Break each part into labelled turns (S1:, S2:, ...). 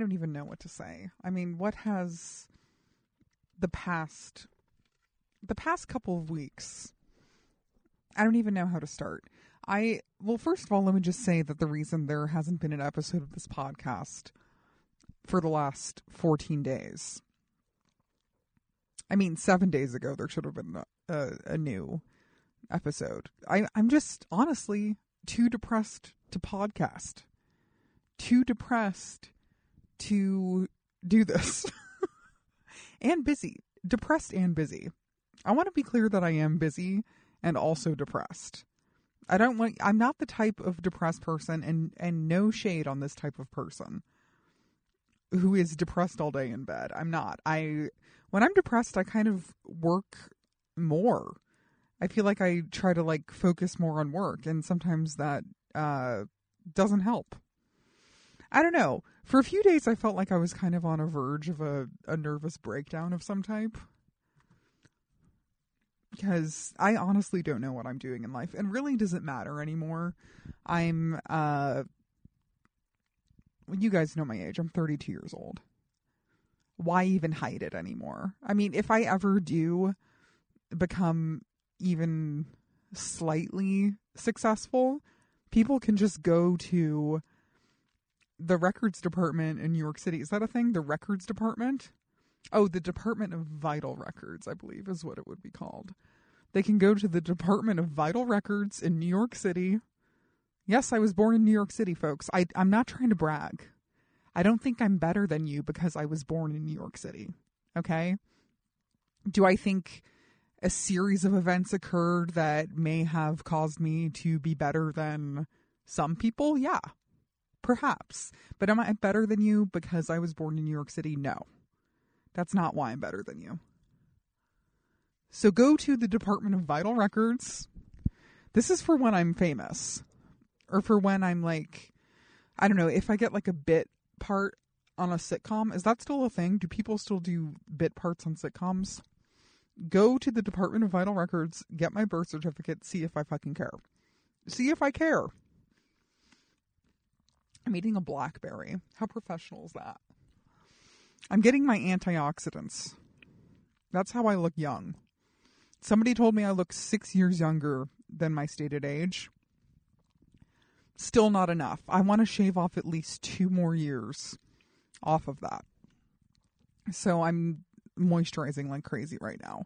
S1: I don't even know what to say. I mean, what has the past the past couple of weeks I don't even know how to start. I well, first of all, let me just say that the reason there hasn't been an episode of this podcast for the last 14 days. I mean, 7 days ago there should have been a, a, new episode. I I'm just honestly too depressed to podcast too depressed to do this. And busy. Depressed and busy. I want to be clear that i am busy and also depressed. I don't want i'm not the type of depressed person and and no shade on this type of person who is depressed all day in bed. I'm not. I when i'm depressed i kind of work more. I feel like i try to like focus more on work and sometimes that uh doesn't help. I don't know. For a few days, I felt like I was kind of on a verge of a, a nervous breakdown of some type. Because I honestly don't know what I'm doing in life. And really doesn't matter anymore. I'm, uh, you guys know my age. I'm 32 years old. Why even hide it anymore? I mean, if I ever do become even slightly successful, people can just go to the records department in New York City. Is that a thing? The records department? Oh, the Department of Vital Records, I believe is what it would be called. They can go to the Department of Vital Records in New York City. Yes, I was born in New York City, folks. I, I'm not trying to brag. I don't think I'm better than you because I was born in New York City. Okay? Do I think a series of events occurred that may have caused me to be better than some people? Yeah. Perhaps. But am I better than you because I was born in New York City? No. That's not why I'm better than you. So go to the Department of Vital Records. This is for when I'm famous. Or for when I'm like, I don't know, if I get like a bit part on a sitcom. Is that still a thing? Do people still do bit parts on sitcoms? Go to the Department of Vital Records, get my birth certificate, see if I fucking care. See if I care. I'm eating a blackberry. How professional is that? I'm getting my antioxidants. That's how I look young. Somebody told me I look six years younger than my stated age. Still not enough. I want to shave off at least two more years off of that. So I'm moisturizing like crazy right now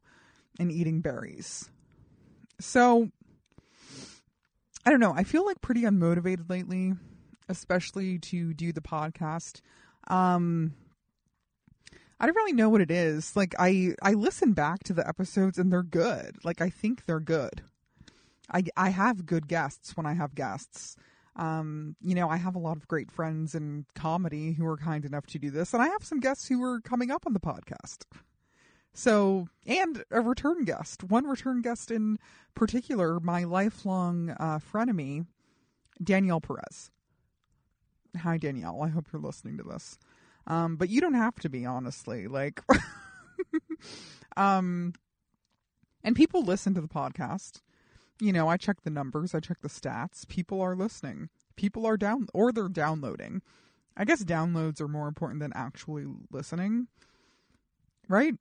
S1: and eating berries. So I don't know. I feel like pretty unmotivated lately especially to do the podcast. Um, I don't really know what it is. Like I I listen back to the episodes and they're good. Like I think they're good. I I have good guests when I have guests. Um, you know, I have a lot of great friends in comedy who are kind enough to do this, and I have some guests who are coming up on the podcast. So, and a return guest, one return guest in particular, my lifelong uh, frenemy, Danielle Perez. Hi, Danielle. I hope you're listening to this. Um, but you don't have to be, honestly. Like, um, and people listen to the podcast. You know, I check the numbers, I check the stats. People are listening. People are down, or they're downloading. I guess downloads are more important than actually listening, right?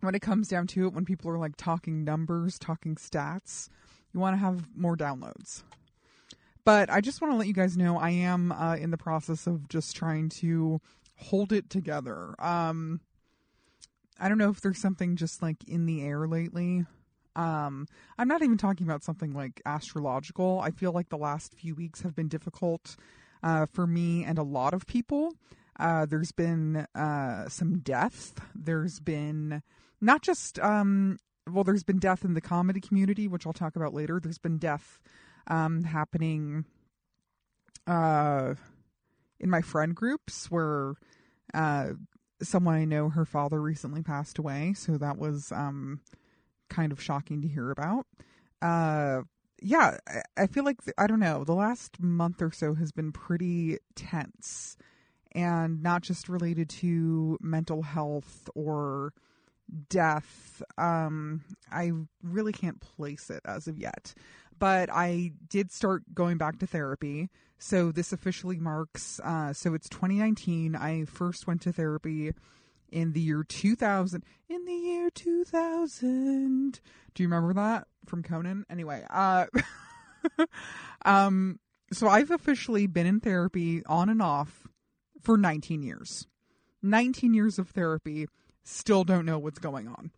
S1: When it comes down to it, when people are like talking numbers, talking stats, you want to have more downloads. But I just want to let you guys know I am uh, in the process of just trying to hold it together. Um, I don't know if there's something just like in the air lately. Um, I'm not even talking about something like astrological. I feel like the last few weeks have been difficult uh, for me and a lot of people. Uh, there's been uh, some death. There's been not just um, well, there's been death in the comedy community, which I'll talk about later. There's been death um, happening uh, in my friend groups where uh, someone I know, her father recently passed away. So that was um, kind of shocking to hear about. Uh, yeah, I, feel like, I don't know, the last month or so has been pretty tense and not just related to mental health or death. Um, I really can't place it as of yet, but I did start going back to therapy. So this officially marks, uh, so it's 2019. I first went to therapy in the year 2000. In the year 2000. Do you remember that from Conan? Anyway, uh, um, so I've officially been in therapy on and off for 19 years. 19 years of therapy still don't know what's going on.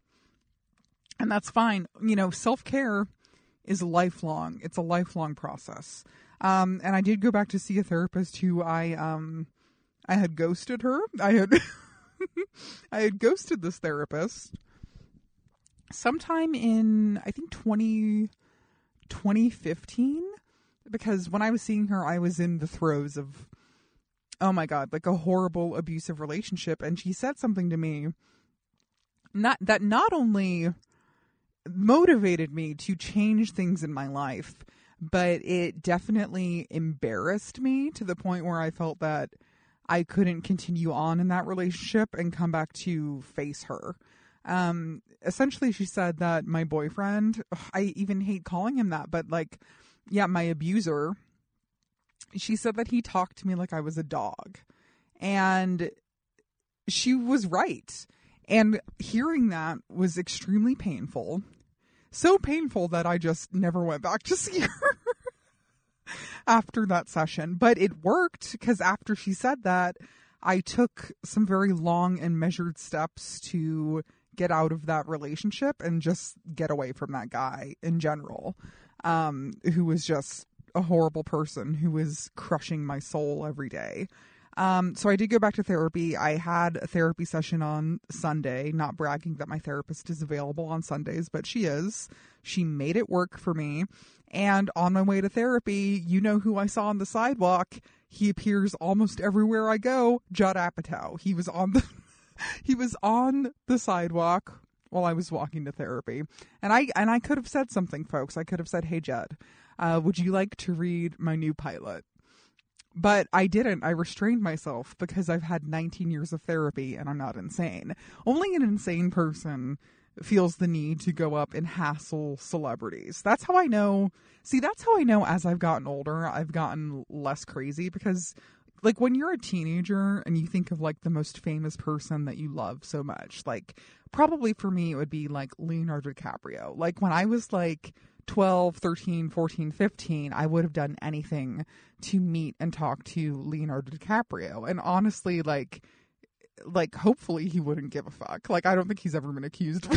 S1: And that's fine. You know, self care is lifelong, it's a lifelong process. Um, and I did go back to see a therapist who I um, I had ghosted her. I had I had ghosted this therapist sometime in I think 20 2015 because when I was seeing her I was in the throes of oh my god, like a horrible abusive relationship and she said something to me not that not only motivated me to change things in my life, but it definitely embarrassed me to the point where I felt that I couldn't continue on in that relationship and come back to face her. Um, essentially, she said that my boyfriend, I even hate calling him that, but like, yeah, my abuser, she said that he talked to me like I was a dog. And she was right. And hearing that was extremely painful. So painful that I just never went back to see her after that session. But it worked because after she said that, I took some very long and measured steps to get out of that relationship and just get away from that guy in general, um, who was just a horrible person who was crushing my soul every day. Um, so I did go back to therapy. I had a therapy session on Sunday, not bragging that my therapist is available on Sundays, but she is. She made it work for me. And on my way to therapy, you know who I saw on the sidewalk? He appears almost everywhere I go. Judd Apatow. He was on the he was on the sidewalk while I was walking to therapy. And I and I could have said something, folks. I could have said, "Hey Judd, uh, would you like to read my new pilot?" But I didn't. I restrained myself because I've had 19 years of therapy and I'm not insane. Only an insane person feels the need to go up and hassle celebrities. That's how I know. See, that's how I know as I've gotten older, I've gotten less crazy because like when you're a teenager and you think of like the most famous person that you love so much, like probably for me it would be like Leonardo DiCaprio. Like when I was like 12, 13, 14, 15, I would have done anything to meet and talk to Leonardo DiCaprio. And honestly, like, like hopefully he wouldn't give a fuck. Like I don't think he's ever been accused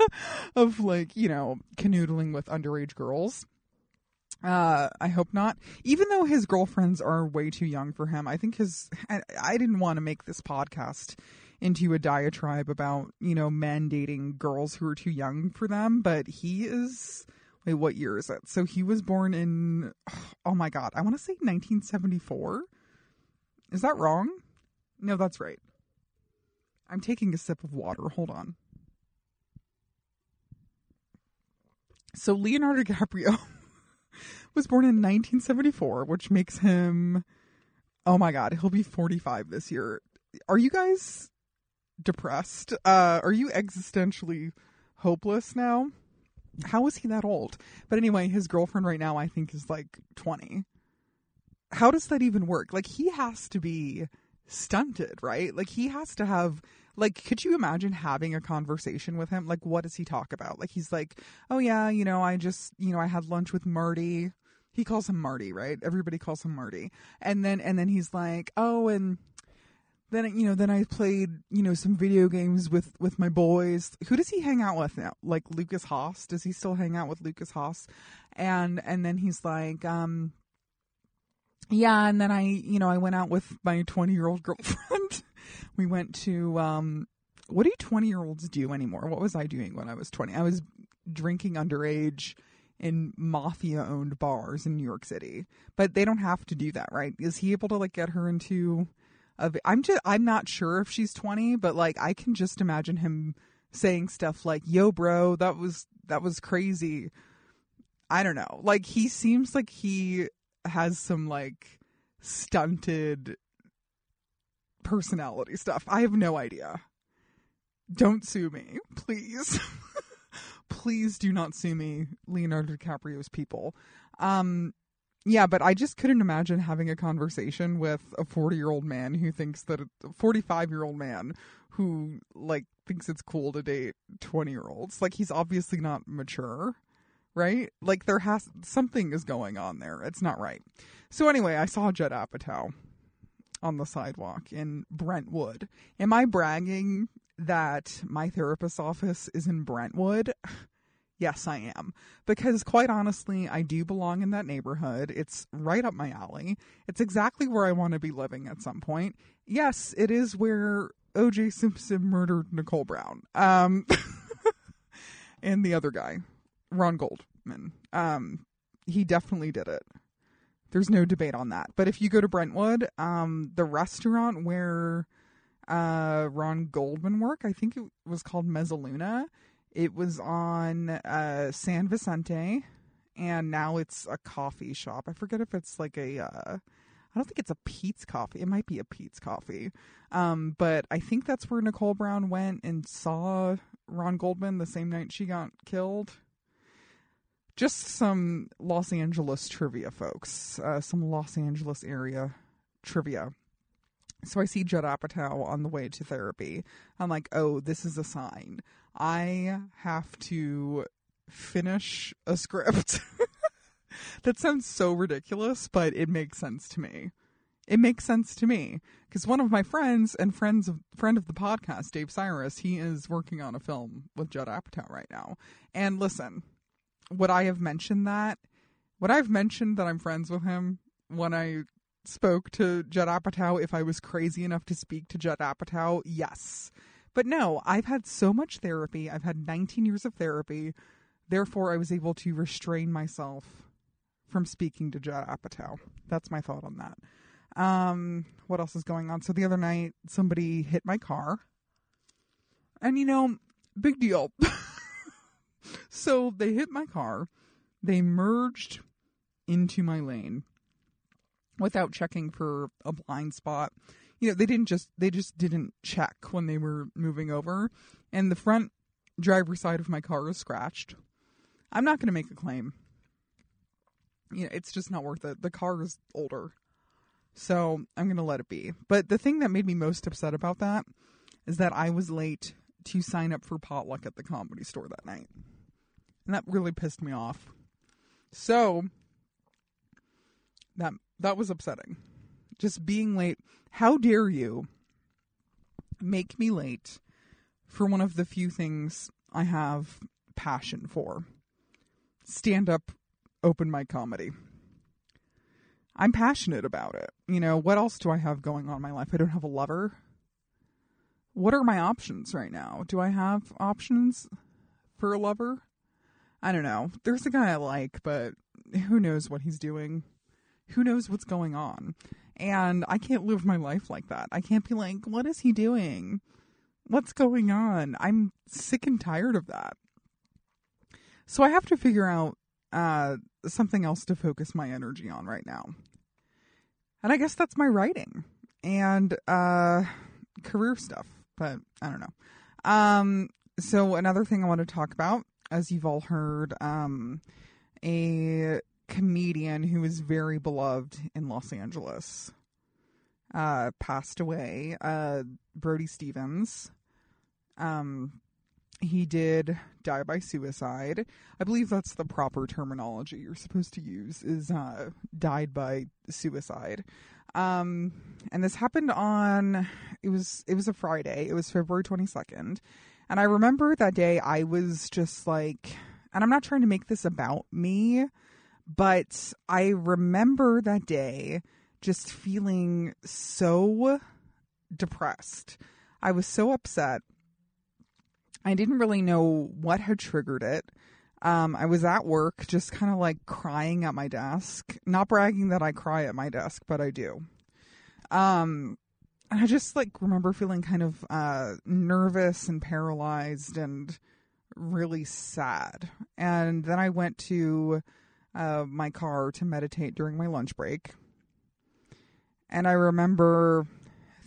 S1: of like, you know, canoodling with underage girls. Uh, I hope not. Even though his girlfriends are way too young for him, I think his. I, I didn't want to make this podcast into a diatribe about you know men dating girls who are too young for them, but he is Wait, what year is it? So he was born in, oh my God, I want to say 1974. Is that wrong? No, that's right. I'm taking a sip of water. Hold on. So Leonardo DiCaprio was born in 1974, which makes him, oh my God, he'll be 45 this year. Are you guys depressed? Uh, are you existentially hopeless now? How is he that old? But anyway, his girlfriend right now I think is like 20. How does that even work? Like he has to be stunted, right? Like he has to have like could you imagine having a conversation with him? Like what does he talk about? Like he's like, "Oh yeah, you know, I just, you know, I had lunch with Marty He calls him Marty, right? Everybody calls him Marty. And then and then he's like, "Oh, and then you know, then I played, you know, some video games with with my boys. Who does he hang out with now? Like Lukas Haas? Does he still hang out with Lukas Haas? And and then he's like, um yeah, and then I, you know, I went out with my 20-year-old girlfriend. we went to um what do 20-year-olds do anymore? What was I doing when I was 20? I was drinking underage in mafia owned bars in New York City. But they don't have to do that, right? Is he able to like get her into a I'm just I'm not sure if she's 20, but like I can just imagine him saying stuff like, "Yo bro, that was that was crazy." I don't know. Like he seems like he has some like stunted personality stuff. I have no idea. Don't sue me, please. please do not sue me, Leonardo DiCaprio's people. Um, yeah, but I just couldn't imagine having a conversation with a 40 year old man who thinks that a 45 year old man who like thinks it's cool to date 20 year olds. Like he's obviously not mature, right? Like there has something is going on there. It's not right. So anyway, I saw Judd Apatow on the sidewalk in Brentwood. Am I bragging that my therapist's office is in Brentwood? Yes, I am. Because quite honestly, I do belong in that neighborhood. It's right up my alley. It's exactly where I want to be living at some point. Yes, it is where OJ Simpson murdered Nicole Brown. Um and the other guy, Ron Goldman. Um he definitely did it. There's no debate on that. But if you go to Brentwood, um the restaurant where uh Ron Goldman worked, I think it was called Mezzaluna it was on uh, San Vicente, and now it's a coffee shop. I forget if it's like a. Uh, I don't think it's a Peet's Coffee. It might be a Peet's Coffee. Um, but I think that's where Nicole Brown went and saw Ron Goldman the same night she got killed. Just some Los Angeles trivia, folks. Uh, some Los Angeles area trivia. So I see Judd Apatow on the way to therapy. I'm like, oh, this is a sign. I have to finish a script. that sounds so ridiculous, but it makes sense to me. It makes sense to me because one of my friends and friends of friend of the podcast, Dave Cyrus, he is working on a film with Judd Apatow right now. And listen, would I have mentioned that? Would I have mentioned that I'm friends with him when I spoke to Judd Apatow if I was crazy enough to speak to Judd Apatow? Yes. But no, I've had so much therapy. I've had 19 years of therapy. Therefore, I was able to restrain myself from speaking to Judd Apatow. That's my thought on that. Um, what else is going on? So the other night, somebody hit my car. And, you know, big deal. so they hit my car. They merged into my lane without checking for a blind spot you know, they didn't just they just didn't check when they were moving over, and the front driver's side of my car is scratched. I'm not going to make a claim. You know, it's just not worth it. The car is older. So I'm going to let it be. But the thing that made me most upset about that is that I was late to sign up for potluck at the comedy store that night. And that really pissed me off. So that that was upsetting just being late. How dare you make me late for one of the few things I have passion for stand up open mic comedy. I'm passionate about it. You know, what else do I have going on in my life? I don't have a lover. What are my options right now? Do I have options for a lover? I don't know. There's a guy I like, but who knows what he's doing? Who knows what's going on? And I can't live my life like that. I can't be like, what is he doing? What's going on? I'm sick and tired of that. So I have to figure out uh, something else to focus my energy on right now. And I guess that's my writing and uh, career stuff, but I don't know. Um, so another thing I want to talk about, as you've all heard, um, a comedian who is very beloved in Los Angeles uh, passed away. Uh, Brody Stevens. Um, he did die by suicide. I believe that's the proper terminology you're supposed to use is uh, died by suicide. Um, and this happened on it was it was a Friday. It was February 22nd. And I remember that day I was just like and I'm not trying to make this about me, but I remember that day just feeling so depressed. I was so upset. I didn't really know what had triggered it. Um, I was at work, just kind of like crying at my desk. Not bragging that I cry at my desk, but I do. Um, I just like remember feeling kind of uh, nervous and paralyzed and really sad. And then I went to uh, my car to meditate during my lunch break. And I remember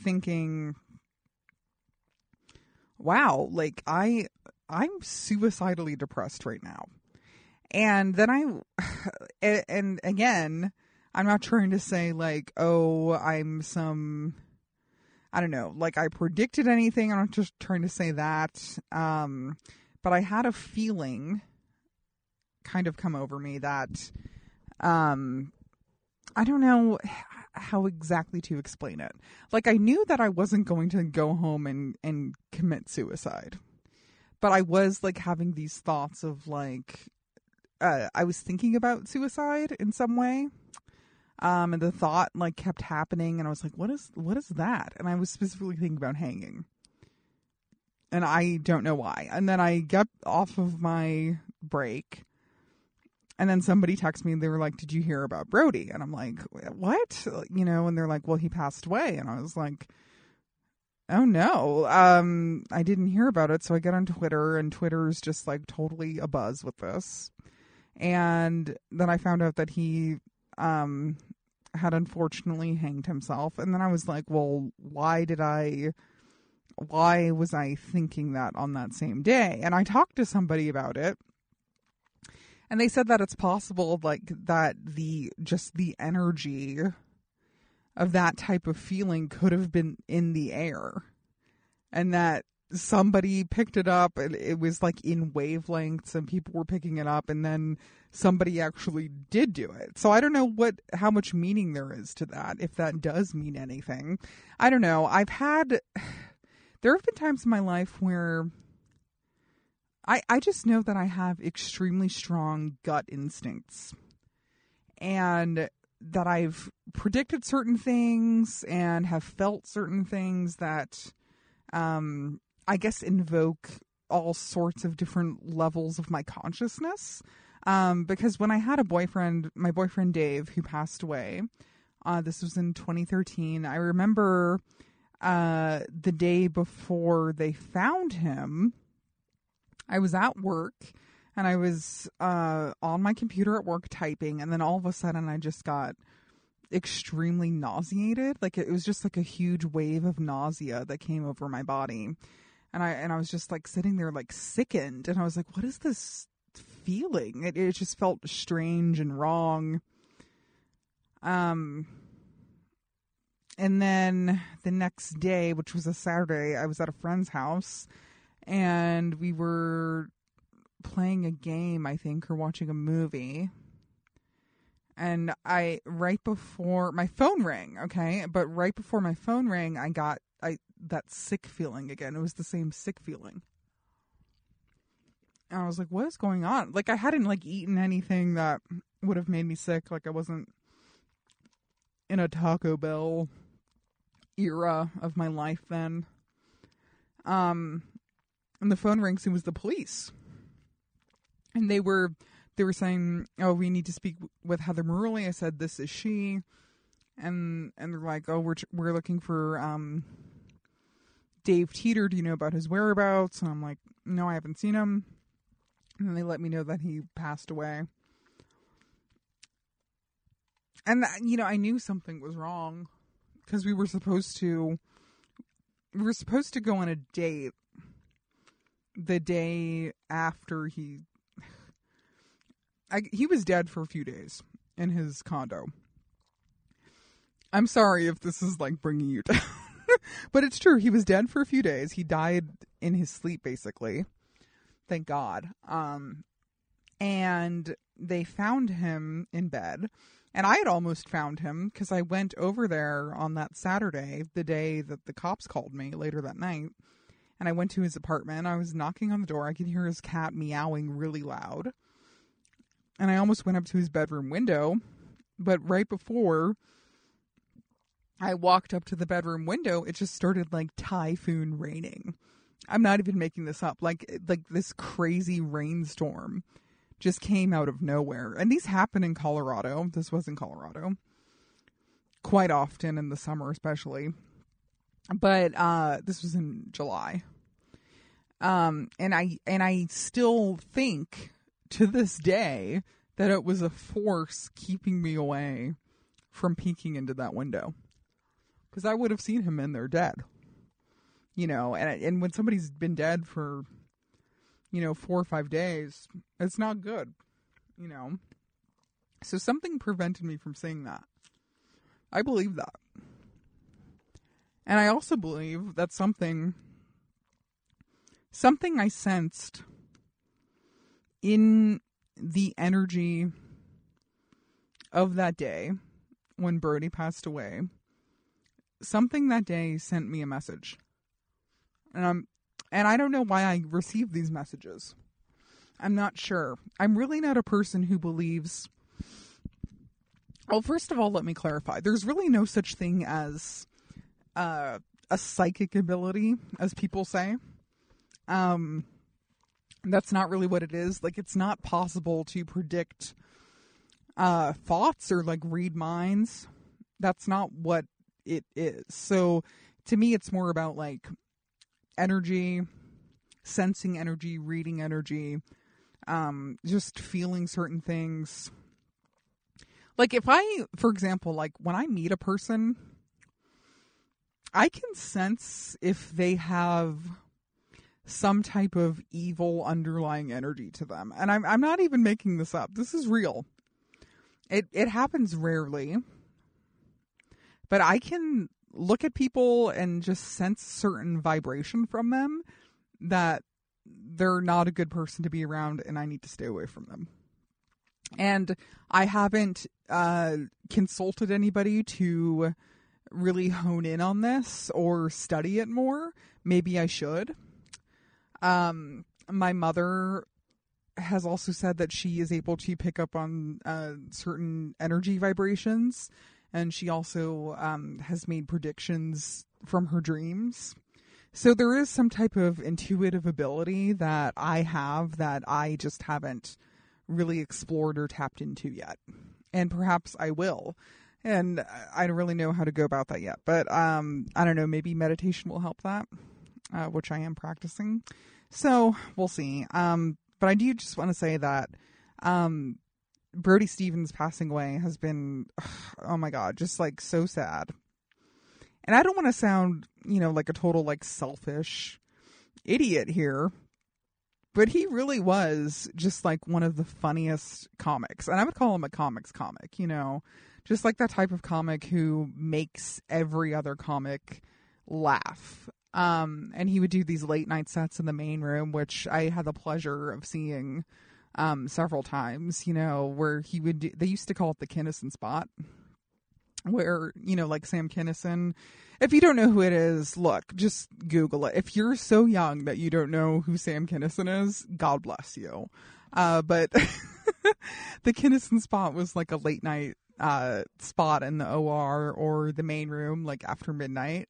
S1: thinking, wow, like I I'm suicidally depressed right now. And then I and again, I'm not trying to say like, oh, I'm some I don't know, like I predicted anything. I'm not just trying to say that. Um but I had a feeling kind of come over me that um I don't know how exactly to explain it. Like I knew that I wasn't going to go home and and commit suicide. But I was like having these thoughts of like uh, I was thinking about suicide in some way. Um and the thought like kept happening and I was like what is what is that? And I was specifically thinking about hanging. And I don't know why. And then I got off of my break and then somebody texted me they were like, Did you hear about Brody? And I'm like, What? You know, and they're like, Well, he passed away. And I was like, Oh no. Um, I didn't hear about it. So I get on Twitter and Twitter's just like totally a buzz with this. And then I found out that he um had unfortunately hanged himself. And then I was like, Well, why did I why was I thinking that on that same day? And I talked to somebody about it and they said that it's possible like that the just the energy of that type of feeling could have been in the air and that somebody picked it up and it was like in wavelengths and people were picking it up and then somebody actually did do it. So I don't know what how much meaning there is to that if that does mean anything. I don't know. I've had there have been times in my life where I, I just know that I have extremely strong gut instincts and that I've predicted certain things and have felt certain things that um, I guess invoke all sorts of different levels of my consciousness. Um, because when I had a boyfriend, my boyfriend Dave, who passed away, uh, this was in 2013, I remember uh, the day before they found him I was at work and I was uh, on my computer at work typing, and then all of a sudden I just got extremely nauseated. Like it was just like a huge wave of nausea that came over my body, and I and I was just like sitting there like sickened, and I was like, "What is this feeling?" It it just felt strange and wrong. Um. And then the next day, which was a Saturday, I was at a friend's house and we were playing a game, I think, or watching a movie. And I right before my phone rang, okay, but right before my phone rang, I got I that sick feeling again. It was the same sick feeling. And I was like, what is going on? Like I hadn't like eaten anything that would have made me sick. Like I wasn't in a Taco Bell era of my life then. Um and the phone rings. It was the police, and they were they were saying, "Oh, we need to speak with Heather Maruli." I said, "This is she," and and they're like, "Oh, we're we're looking for um, Dave Teeter. Do you know about his whereabouts?" And I'm like, "No, I haven't seen him." And then they let me know that he passed away. And that, you know, I knew something was wrong because we were supposed to we were supposed to go on a date the day after he I, he was dead for a few days in his condo. I'm sorry if this is like bringing you down, but it's true. He was dead for a few days. He died in his sleep, basically. thank God. Um, and they found him in bed. And I had almost found him because I went over there on that Saturday, the day that the cops called me later that night. And I went to his apartment. I was knocking on the door. I could hear his cat meowing really loud. And I almost went up to his bedroom window. But right before I walked up to the bedroom window, it just started like typhoon raining. I'm not even making this up. Like like this crazy rainstorm just came out of nowhere. And these happen in Colorado. This was in Colorado. Quite often in the summer especially. But uh this was in July. Um and I and I still think to this day that it was a force keeping me away from peeking into that window. Cuz I would have seen him in there dead. You know, and and when somebody's been dead for you know, 4 or 5 days, it's not good, you know. So something prevented me from seeing that. I believe that. And I also believe that something something I sensed in the energy of that day when Brody passed away, something that day sent me a message. And I'm and I don't know why I received these messages. I'm not sure. I'm really not a person who believes Well, first of all, let me clarify. There's really no such thing as uh, a psychic ability, as people say. Um, that's not really what it is. Like, it's not possible to predict uh, thoughts or like read minds. That's not what it is. So, to me, it's more about like energy, sensing energy, reading energy, um, just feeling certain things. Like if I, for example, like when I meet a person, I can sense if they have some type of evil underlying energy to them. And I'm I'm not even making this up. This is real. It it happens rarely. But I can look at people and just sense certain vibration from them that they're not a good person to be around and I need to stay away from them. And I haven't uh, consulted anybody to really hone in on this or study it more. Maybe I should. Um, my mother has also said that she is able to pick up on uh, certain energy vibrations, and she also um, has made predictions from her dreams. So there is some type of intuitive ability that I have that I just haven't really explored or tapped into yet. And perhaps I will. And I don't really know how to go about that yet. But um, I don't know, maybe meditation will help that, uh, which I am practicing. So we'll see. Um, but I do just want to say that um, Brody Stevens passing away has been, oh my God, just like so sad. And I don't want to sound, you know, like a total like selfish idiot here, but he really was just like one of the funniest comics. And I would call him a comics comic, you know, just like that type of comic who makes every other comic laugh. Um, and he would do these late night sets in the main room, which I had the pleasure of seeing um, several times, you know, where he would, do, they used to call it the Kinnison spot where you know like sam kinnison if you don't know who it is look just google it if you're so young that you don't know who sam kinnison is god bless you uh, but the kinnison spot was like a late night uh, spot in the or or the main room like after midnight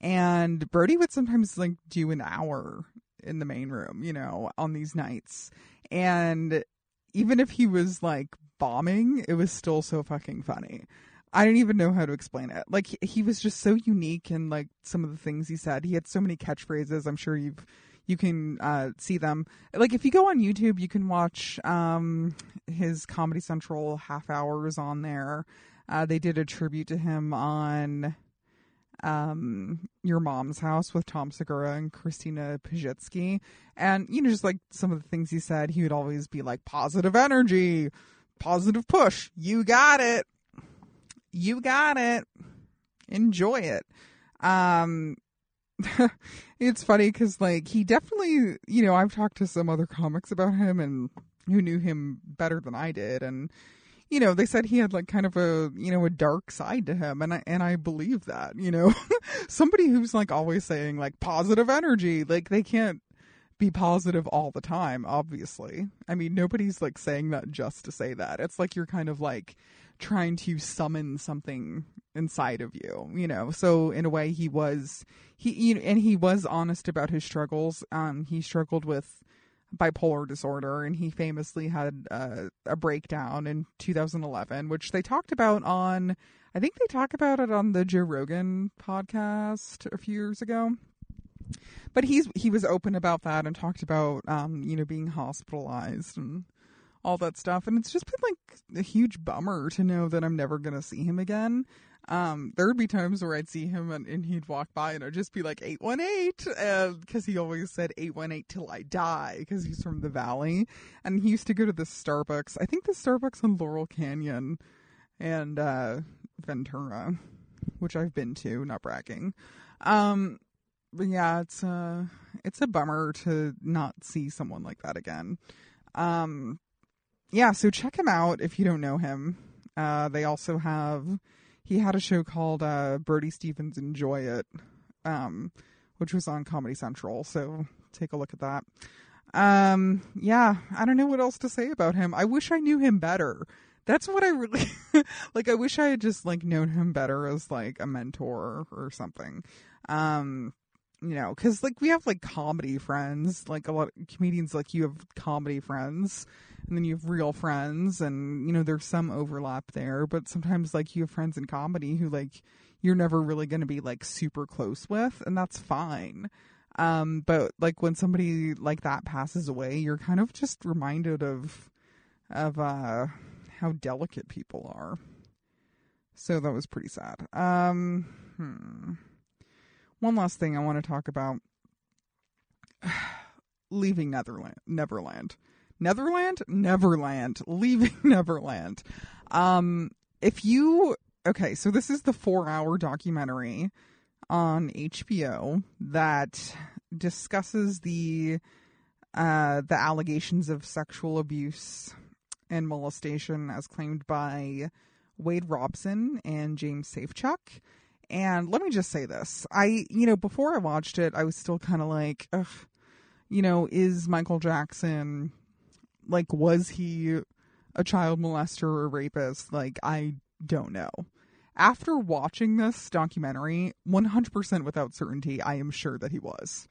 S1: and brody would sometimes like do an hour in the main room you know on these nights and even if he was like bombing it was still so fucking funny I don't even know how to explain it. Like he, he was just so unique in like some of the things he said. He had so many catchphrases. I'm sure you've you can uh, see them. Like if you go on YouTube, you can watch um, his Comedy Central half hours on there. Uh, they did a tribute to him on um, Your Mom's House with Tom Segura and Christina Pazsitzky. And, you know, just like some of the things he said, he would always be like, positive energy, positive push, you got it you got it. Enjoy it. Um, it's funny because like he definitely you know i've talked to some other comics about him and who knew him better than i did and you know they said he had like kind of a you know a dark side to him and i and i believe that you know? Somebody who's like always saying like positive energy like they can't be positive all the time obviously i mean nobody's like saying that just to say that it's like you're kind of like trying to summon something inside of you, you know. So in a way, he was he you know, and he was honest about his struggles. Um, he struggled with bipolar disorder, and he famously had uh, a breakdown in 2011, which they talked about on. I think they talk about it on the Joe Rogan podcast a few years ago. But he's he was open about that and talked about um, you know being hospitalized and all that stuff. And it's just been like a huge bummer to know that I'm never to see him again. Um, there would be times where I'd see him and, and he'd walk by and I'd just be like 818 because he always said 818 till I die because he's from the valley and he used to go to the Starbucks. I think the Starbucks in Laurel Canyon and uh, Ventura, which I've been to, not bragging. Um, yeah, it's a it's a bummer to not see someone like that again. Um, yeah, so check him out if you don't know him. Uh, they also have he had a show called uh, Brody Stevens Enjoy It, um, which was on Comedy Central. So take a look at that. Um, yeah, I don't know what else to say about him. I wish I knew him better. That's what I really like. I wish I had just like known him better as like a mentor or something. Um, you know, because like we have like comedy friends, like a lot of comedians, like you have comedy friends and then you have real friends and you know there's some overlap there but sometimes like you have friends in comedy who like you're never really going to be like super close with and that's fine. Um but like when somebody like that passes away you're kind of just reminded of of uh how delicate people are. So that was pretty sad. Um hmm. One last thing i want to talk about leaving netherland neverland Netherland, Neverland, leaving Neverland. Um, if you okay, so this is the four-hour documentary on HBO that discusses the uh, the allegations of sexual abuse and molestation as claimed by Wade Robson and James Safechuck. And let me just say this. I, you know, before I watched it, I was still kind of like, ugh, you know, is Michael Jackson like, was he a child molester or rapist? Like, I don't know. After watching this documentary, 100% without certainty, I am sure that he was.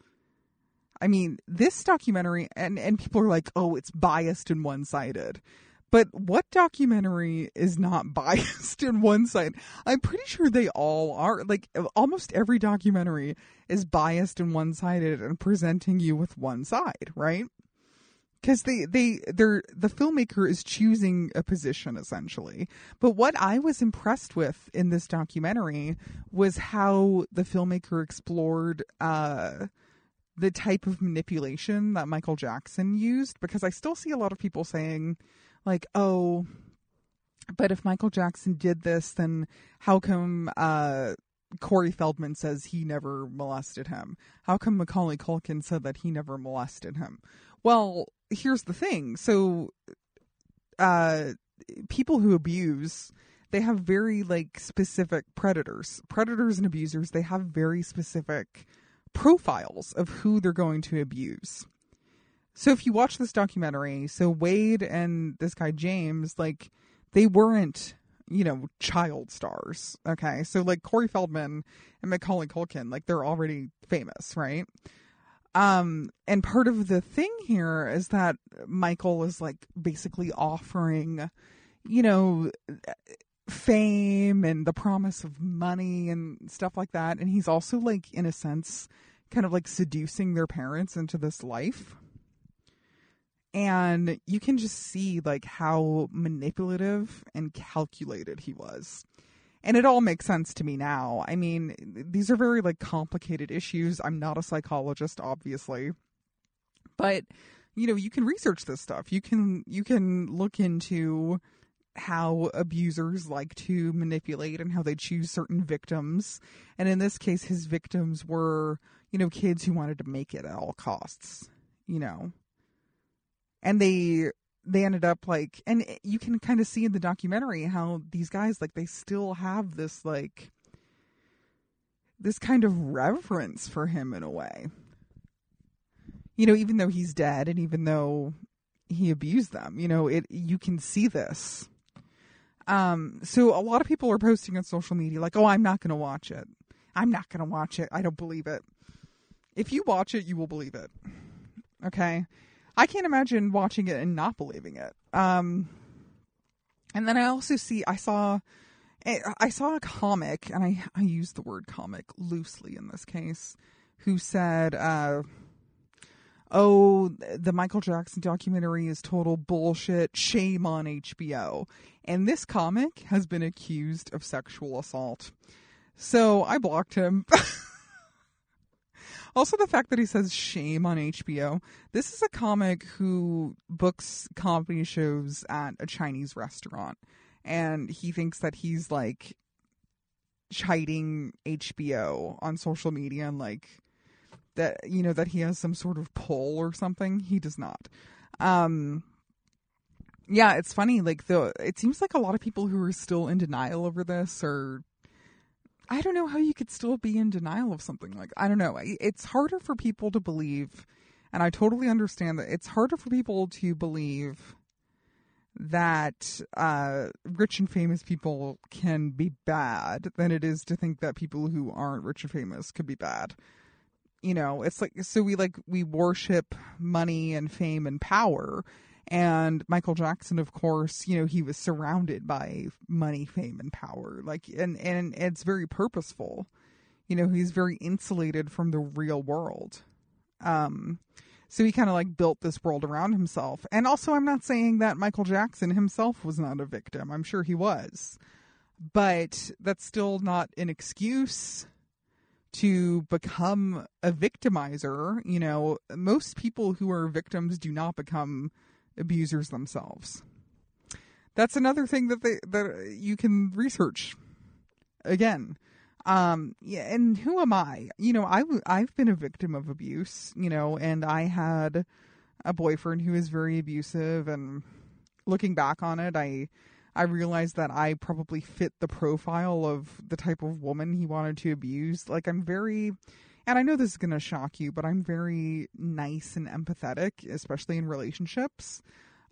S1: I mean, this documentary, and, and people are like, oh, it's biased and one sided. But what documentary is not biased in one side? I'm pretty sure they all are. Like, almost every documentary is biased and one sided and presenting you with one side, right? because they they they're the filmmaker is choosing a position essentially but what i was impressed with in this documentary was how the filmmaker explored uh the type of manipulation that michael jackson used because i still see a lot of people saying like oh but if michael jackson did this then how come uh Corey Feldman says he never molested him. How come Macaulay Culkin said that he never molested him? Well, here's the thing. So, uh, people who abuse, they have very like specific predators. Predators and abusers, they have very specific profiles of who they're going to abuse. So if you watch this documentary, so Wade and this guy James, like they weren't, you know, child stars. Okay. So like Corey Feldman and Macaulay Culkin, like they're already famous, right? Um, and part of the thing here is that Michael is like basically offering, you know, fame and the promise of money and stuff like that. And he's also like, in a sense, kind of like seducing their parents into this life. And you can just see like how manipulative and calculated he was and it all makes sense to me now. I mean, these are very like complicated issues. I'm not a psychologist, obviously, but you know, you can research this stuff. You can you can look into how abusers like to manipulate and how they choose certain victims. And in this case, his victims were, you know, kids who wanted to make it at all costs, you know. And they they ended up like and you can kind of see in the documentary how these guys like they still have this like this kind of reverence for him in a way. You know, even though he's dead and even though he abused them, you know, it you can see this. Um so a lot of people are posting on social media like, "Oh, I'm not going to watch it. I'm not going to watch it. I don't believe it." If you watch it, you will believe it. Okay? I can't imagine watching it and not believing it. Um and then I also see I saw I saw a comic, and I, I use the word comic loosely in this case, who said, uh, oh, the Michael Jackson documentary is total bullshit. Shame on HBO. And this comic has been accused of sexual assault. So I blocked him. also, the fact that he says shame on HBO. This is a comic who books comedy shows at a Chinese restaurant and he thinks that he's like chiding HBO on social media and like that you know that he has some sort of pull or something. He does not. Um yeah, it's funny like the it seems like a lot of people who are still in denial over this or I don't know how you could still be in denial of something like I don't know. It's harder for people to believe and I totally understand that it's harder for people to believe that uh, rich and famous people can be bad than it is to think that people who aren't rich and famous could be bad. You know, it's like so we like we worship money and fame and power. And Michael Jackson, of course, you know, he was surrounded by money, fame, and power. Like, and and it's very purposeful. You know, he's very insulated from the real world. Um, so he kind of like built this world around himself. And also, I'm not saying that Michael Jackson himself was not a victim. I'm sure he was. But that's still not an excuse to become a victimizer. You know, most people who are victims do not become abusers themselves. That's another thing that they that you can research. Again, um yeah and who am i you know i i've been a victim of abuse you know and i had a boyfriend who was very abusive and looking back on it i i realized that i probably fit the profile of the type of woman he wanted to abuse like i'm very and i know this is going to shock you but i'm very nice and empathetic especially in relationships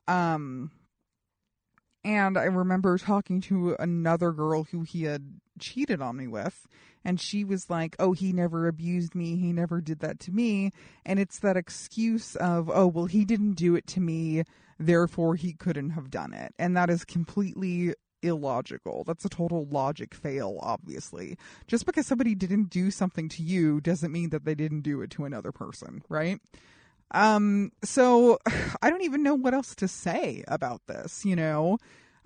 S1: um and I remember talking to another girl who he had cheated on me with. And she was like, oh, he never abused me. He never did that to me. And it's that excuse of, oh, well, he didn't do it to me. Therefore, he couldn't have done it. And that is completely illogical. That's a total logic fail, obviously. Just because somebody didn't do something to you doesn't mean that they didn't do it to another person, right? Um, so I don't even know what else to say about this, you know?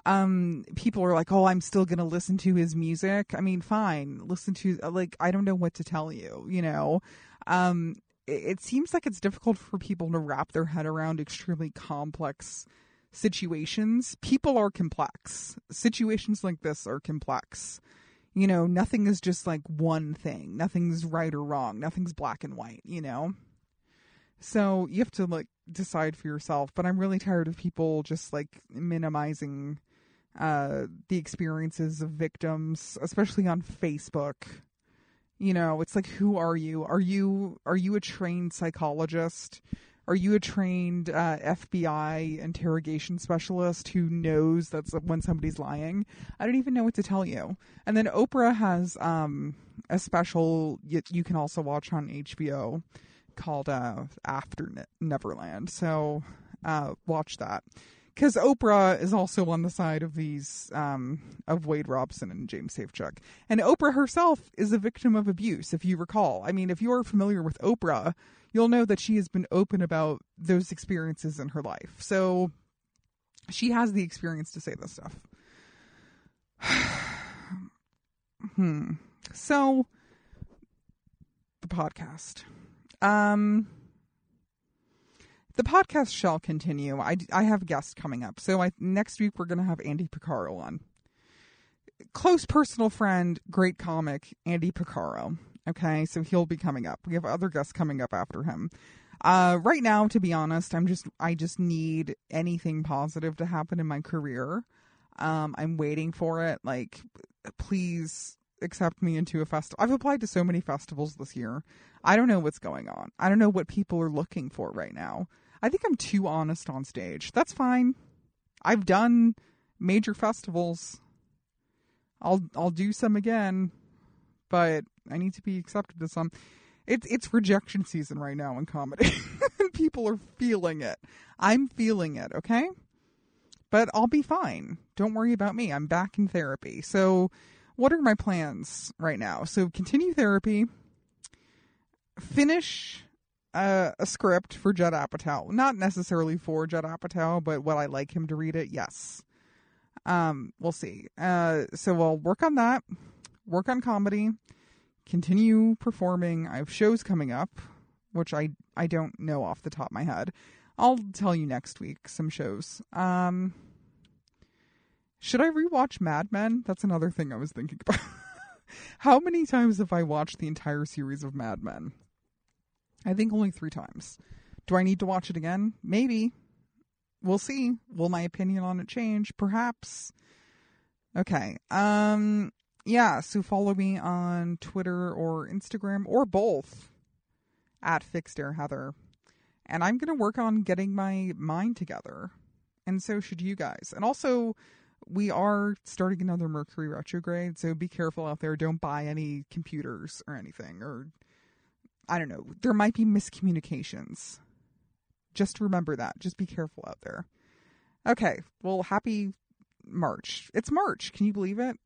S1: Um, people are like, oh, I'm still going to listen to his music. I mean, fine, listen to, like, I don't know what to tell you, you know? Um, it, it seems like it's difficult for people to wrap their head around extremely complex situations. People are complex. Situations like this are complex. You know, nothing is just like one thing. Nothing's right or wrong. Nothing's black and white, you know? So you have to like decide for yourself. But I'm really tired of people just like minimizing uh, the experiences of victims, especially on Facebook. You know, it's like, who are you? Are you are you a trained psychologist? Are you a trained uh, FBI interrogation specialist who knows that's when somebody's lying? I don't even know what to tell you. And then Oprah has um, a special you, you can also watch on HBO called uh, After Neverland. So uh, watch that because Oprah is also on the side of these um, of Wade Robson and James Safechuck, and Oprah herself is a victim of abuse. If you recall, I mean, if you are familiar with Oprah, you'll know that she has been open about those experiences in her life. So she has the experience to say this stuff. hmm. So the podcast. Um, the podcast shall continue. I, I have guests coming up. So I, next week we're going to have Andy Picaro on. Close personal friend, great comic, Andy Picaro. Okay, so he'll be coming up. We have other guests coming up after him. Uh, right now, to be honest, I'm just I just need anything positive to happen in my career. Um, I'm waiting for it. Like, please accept me into a festival. I've applied to so many festivals this year. I don't know what's going on. I don't know what people are looking for right now. I think I'm too honest on stage. That's fine. I've done major festivals. I'll I'll do some again, but I need to be accepted to some. It's it's rejection season right now in comedy. People are feeling it. I'm feeling it, okay? But I'll be fine. Don't worry about me. I'm back in therapy. So, what are my plans right now? So, continue therapy, finish uh, a script for Judd Apatow. Not necessarily for Judd Apatow, but would I like him to read it? Yes. Um, we'll see. Uh, so I'll work on that, work on comedy, continue performing. I have shows coming up, which I I don't know off the top of my head. I'll tell you next week some shows. Um should I rewatch Mad Men? That's another thing I was thinking about. How many times have I watched the entire series of Mad Men? I think only 3 times. Do I need to watch it again? Maybe. We'll see. Will my opinion on it change? Perhaps. Okay. Um yeah, so follow me on Twitter or Instagram or both at Fixed Air Heather. And I'm going to work on getting my mind together. And so should you guys. And also, we are starting another Mercury retrograde, so be careful out there. Don't buy any computers or anything. Or, I don't know, there might be miscommunications. Just remember that. Just be careful out there. Okay, well, happy March. It's March. Can you believe it?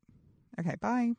S1: Okay, bye.